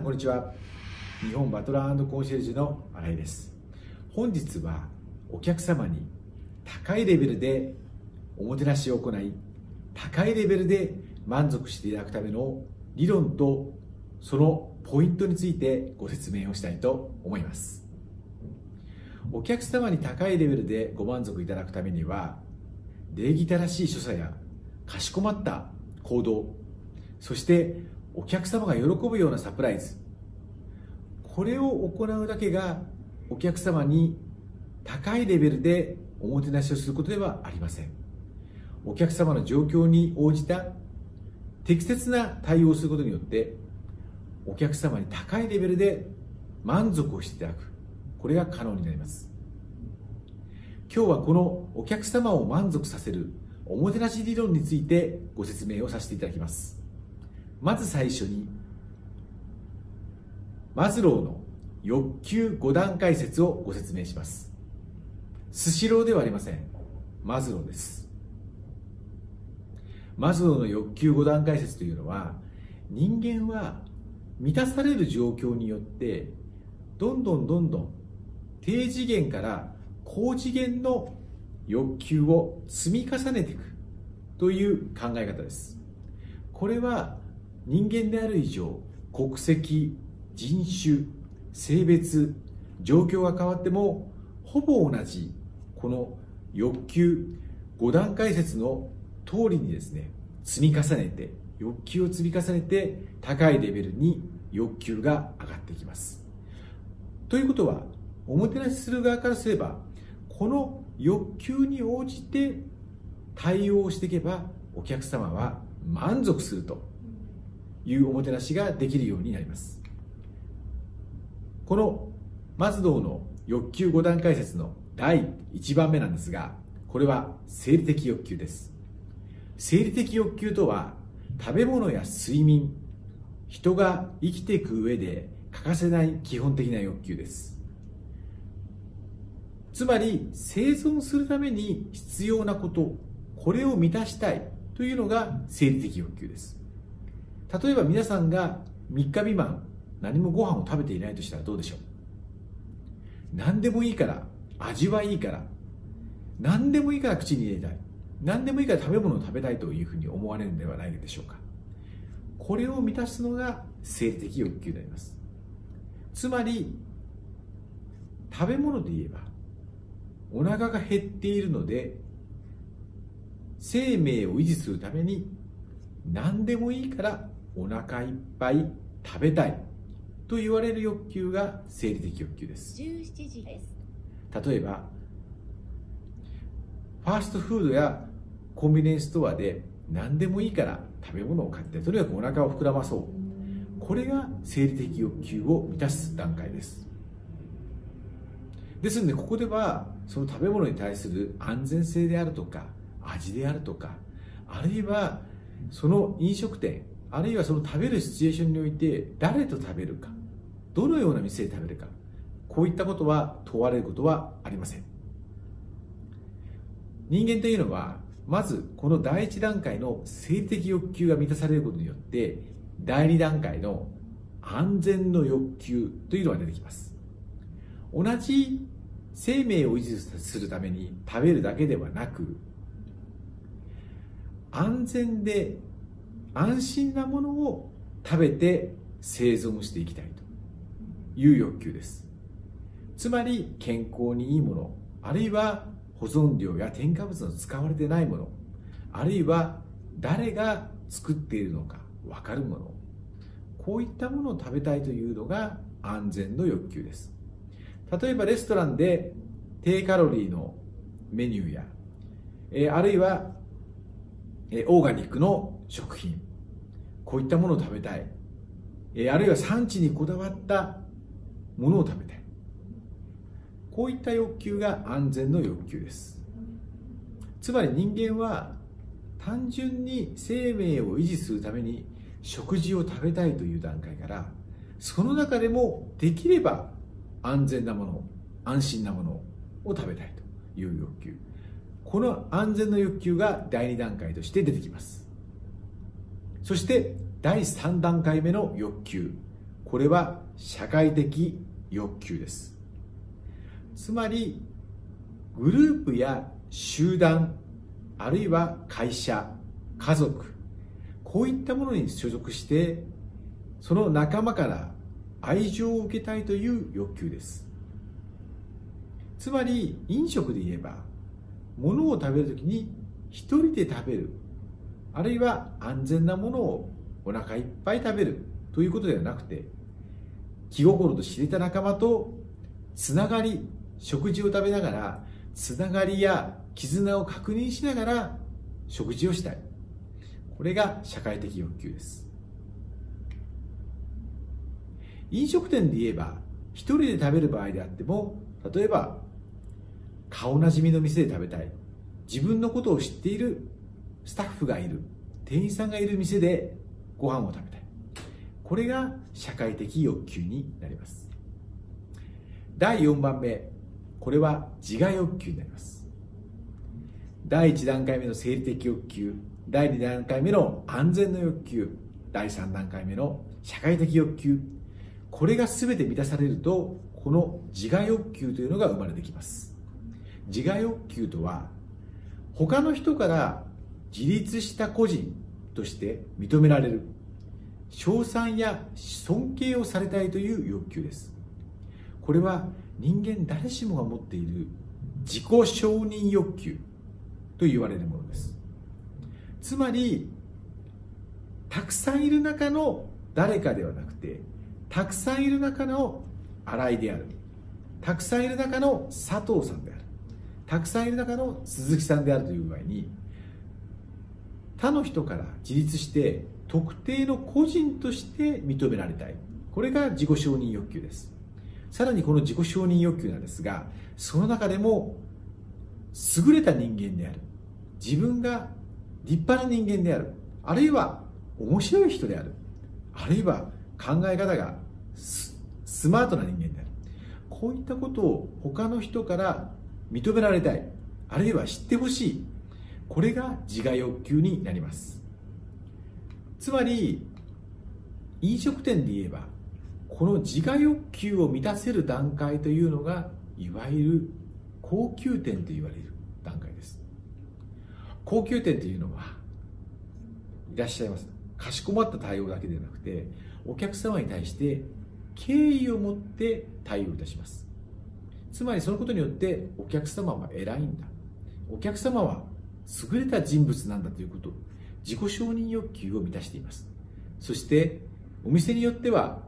んこんにちは。日本バトラーコンシェルジュの新井です。本日はお客様に高いレベルでおもてなしを行い高いレベルで満足していただくための理論とそのポイントについてご説明をしたいと思います。お客様に高いレベルでご満足いただくためには礼儀正しい所作やかしこまった行動そしてお客様が喜ぶようなサプライズ。これを行うだけがお客様に高いレベルでおもてなしをすることではありません。お客様の状況に応じた適切な対応をすることによってお客様に高いレベルで満足をしていただく。これが可能になります。今日はこのお客様を満足させるおもてなし理論についてご説明をさせていただきます。まず最初にマズローの欲求5段階説をご説明します。スシローではありません。マズローです。マズローの欲求5段階説というのは人間は満たされる状況によってどんどんどんどん低次元から高次元の欲求を積み重ねていくという考え方です。これは人間である以上国籍人種性別状況が変わってもほぼ同じこの欲求5段階説の通りにですね積み重ねて欲求を積み重ねて高いレベルに欲求が上がってきます。ということはおもてなしする側からすればこの欲求に応じて対応していけばお客様は満足すると。いうおもてなしができるようになります。この松道の欲求5段階説の第1番目なんですがこれは生理的欲求です。生理的欲求とは食べ物や睡眠人が生きていく上で欠かせない基本的な欲求です。つまり生存するために必要なことこれを満たしたいというのが生理的欲求です。例えば皆さんが3日未満何もご飯を食べていないとしたらどうでしょう？何でもいいから味はいいから何でもいいから口に入れたい。何でもいいから食べ物を食べたいというふうに思われるのではないでしょうか。これを満たすのが生理的欲求であります。つまり食べ物で言えばお腹が減っているので生命を維持するために何でもいいからお腹いっぱい食べたい。と言われる欲求が生理的欲求です。17時です。例えばファーストフードやコンビニエンスストアで何でもいいから食べ物を買ってとにかくお腹を膨らまそう。これが生理的欲求を満たす段階です。ですのでここではその食べ物に対する安全性であるとか味であるとかあるいはその飲食店あるいはその食べるシチュエーションにおいて誰と食べるかどのような店で食べるかこういったことは問われることはありません。人間というのはまずこの第一段階の性的欲求が満たされることによって第二段階の安全の欲求というのが出てきます。同じ生命を維持するために食べるだけではなく安全で安心なものを食べて生存していきたいという欲求です。つまり健康にいいものあるいは保存料や添加物の使われてないものあるいは誰が作っているのか分かるものこういったものを食べたいというのが安全の欲求です。例えばレストランで低カロリーのメニューや、えあるいは、えオーガニックの食品。こういったものを食べたい、えあるいは産地にこだわったものを食べたい。こういった欲求が安全の欲求です。つまり人間は単純に生命を維持するために食事を食べたいという段階からその中でもできれば安全なもの安心なものを食べたいという欲求。この安全の欲求が第2段階として出てきます。そして第3段階目の欲求。これは社会的欲求です。つまりグループや集団あるいは会社家族こういったものに所属してその仲間から愛情を受けたいという欲求です。つまり飲食で言えば物を食べるときに一人で食べる。あるいは安全なものをお腹いっぱい食べるということではなくて気心と知れた仲間とつながり食事を食べながらつながりや絆を確認しながら食事をしたい。これが社会的欲求です。飲食店で言えば一人で食べる場合であっても例えば顔なじみの店で食べたい。自分のことを知っているスタッフがいる店員さんがいる店でご飯を食べたい。これが社会的欲求になります。第4番目これは自我欲求になります。第1段階目の生理的欲求第2段階目の安全の欲求第3段階目の社会的欲求これが全て満たされるとこの自我欲求というのが生まれてきます。自我欲求とは他の人から自立した個人として認められる。称賛や尊敬をされたいという欲求です。これは人間誰しもが持っている自己承認欲求と言われるものです。つまりたくさんいる中の誰かではなくてたくさんいる中の新井である。たくさんいる中の佐藤さんである。たくさんいる中の鈴木さんであるという具合に他の人から自立して特定の個人として認められたい。これが自己承認欲求です。さらにこの自己承認欲求なんですがその中でも優れた人間である。自分が立派な人間である。あるいは面白い人である。あるいは考え方がスマートな人間である。こういったことを他の人から認められたい。あるいは知ってほしい。これが自我欲求になります。つまり飲食店で言えばこの自我欲求を満たせる段階というのがいわゆる高級店と言われる段階です。高級店というのはいらっしゃいます。かしこまった対応だけでなくてお客様に対して敬意を持って対応いたします。つまりそのことによってお客様は偉いんだ。お客様は優れた人物なんだということ。自己承認欲求を満たしています。そしてお店によっては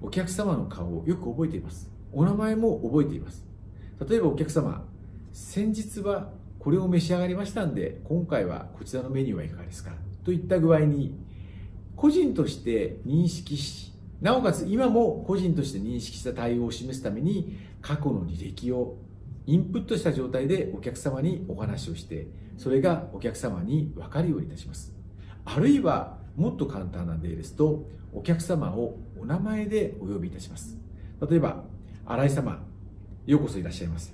お客様の顔をよく覚えています。お名前も覚えています。例えばお客様先日はこれを召し上がりましたんで今回はこちらのメニューはいかがですか？といった具合に個人として認識しなおかつ今も個人として認識した対応を示すために過去の履歴をインプットした状態でお客様にお話をしてそれがお客様に分かるようにいたします。あるいはもっと簡単な例ですとお客様をお名前でお呼びいたします。例えば新井様ようこそいらっしゃいませ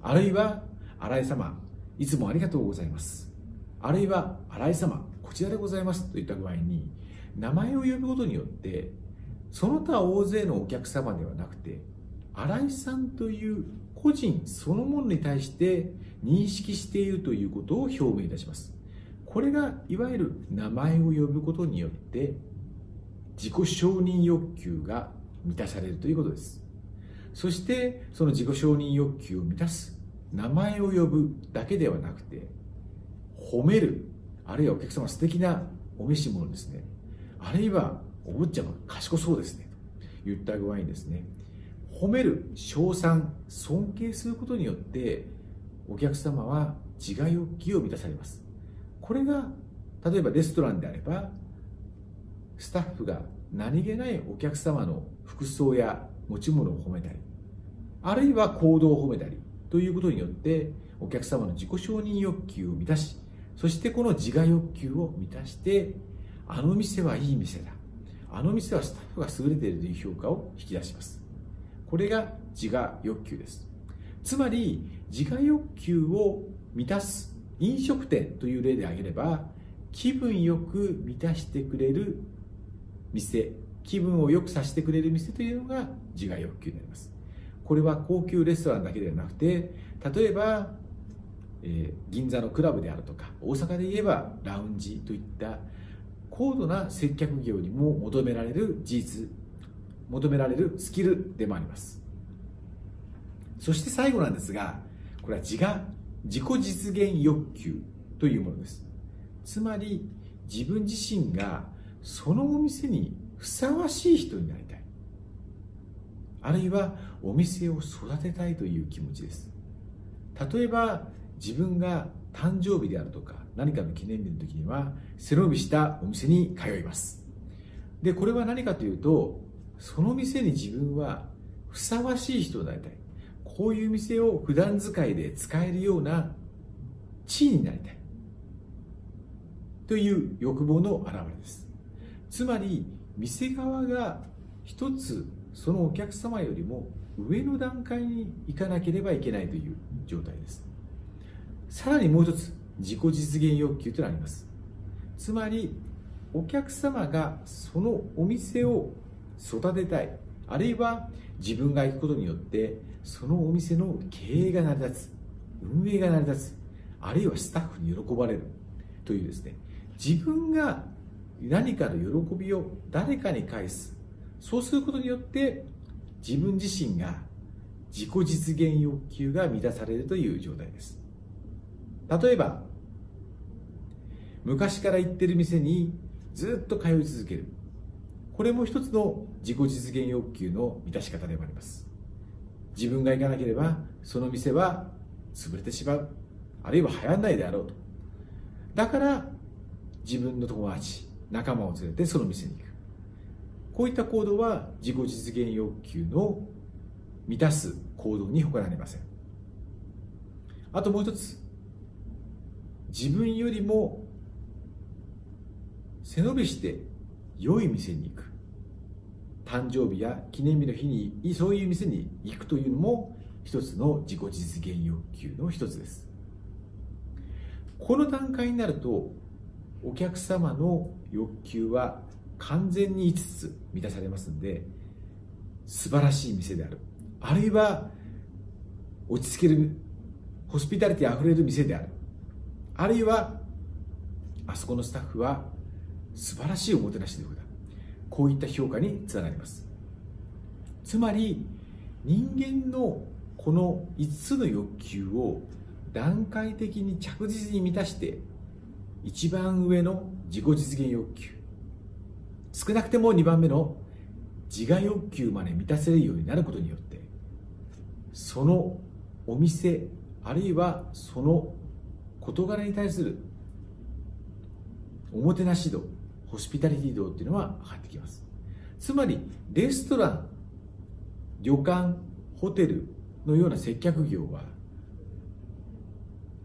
あるいは新井様いつもありがとうございます。あるいは新井様こちらでございます。といった具合に名前を呼ぶことによってその他大勢のお客様ではなくて新井さんという個人そのものに対して認識しているということを表明いたします。これがいわゆる名前を呼ぶことによって自己承認欲求が満たされるということです。そしてその自己承認欲求を満たす名前を呼ぶだけではなくて褒めるあるいはお客様素敵なお召し物ですね。あるいはお坊ちゃま賢そうですね。と言った具合にですね褒める称賛尊敬することによってお客様は自我欲求を満たされます。これが例えばレストランであればスタッフが何気ないお客様の服装や持ち物を褒めたりあるいは行動を褒めたりということによってお客様の自己承認欲求を満たしそしてこの自我欲求を満たしてあの店はいい店だ。あの店はスタッフが優れているという評価を引き出します。これが自我欲求です。つまり自我欲求を満たす飲食店という例で挙げれば気分よく満たしてくれる店気分を良くさせてくれる店というのが自我欲求になります。これは高級レストランだけではなくて例えば、えー、銀座のクラブであるとか大阪で言えばラウンジといった高度な接客業にも求められる事実求められるスキルでもあります。そして最後なんですがこれは自我自己実現欲求というものです。つまり自分自身がそのお店にふさわしい人になりたい。あるいはお店を育てたいという気持ちです。例えば自分が誕生日であるとか何かの記念日の時には背伸びしたお店に通います。でこれは何かというとその店に自分はふさわしい人になりたい。こういう店を普段使いで使えるような地位になりたい。という欲望の表れです。つまり店側が一つそのお客様よりも上の段階に行かなければいけないという状態です。さらにもう一つ自己実現欲求となります。つまりお客様がそのお店を育てたい。あるいは自分が行くことによってそのお店の経営が成り立つ。運営が成り立つ。あるいはスタッフに喜ばれる。というですね。自分が何かの喜びを誰かに返す。そうすることによって自分自身が自己実現欲求が満たされるという状態です。例えば昔から行ってる店にずっと通い続ける。これも一つの自己実現欲求の満たし方でもあります。自分が行かなければその店は潰れてしまう。あるいは流行らないであろうと。だから自分の友達仲間を連れてその店に行く。こういった行動は自己実現欲求の満たす行動に他なりません。あともう一つ自分よりも背伸びして良い店に行く。誕生日や記念日の日にそういう店に行くというのも一つの自己実現欲求の一つです。この段階になるとお客様の欲求は完全に5つ満たされますんで素晴らしい店である。あるいは落ち着けるホスピタリティあふれる店である。あるいはあそこのスタッフは素晴らしいおもてなしでだこういった評価につながります。つまり人間のこの5つの欲求を段階的に着実に満たして一番上の自己実現欲求少なくても2番目の自我欲求まで満たせるようになることによってそのお店あるいはその事柄に対するおもてなし度ホスピタリティ度っていうのは上がってきます。つまりレストラン旅館ホテルのような接客業は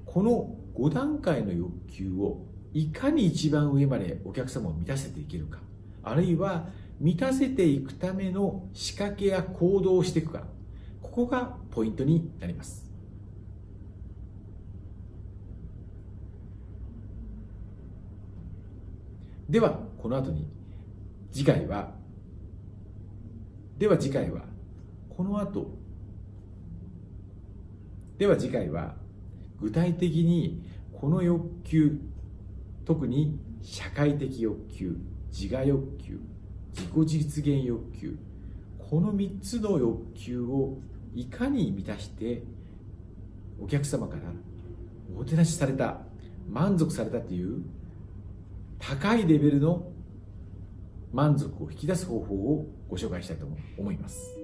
この5段階の欲求をいかに一番上までお客様を満たせていけるかあるいは満たせていくための仕掛けや行動をしていくかここがポイントになります。ではこの後に次回はでは次回はこの後では次回は具体的にこの欲求特に社会的欲求自我欲求自己実現欲求この3つの欲求をいかに満たしてお客様からおもてなしされた満足されたという高いレベルの満足を引き出す方法をご紹介したいと思います。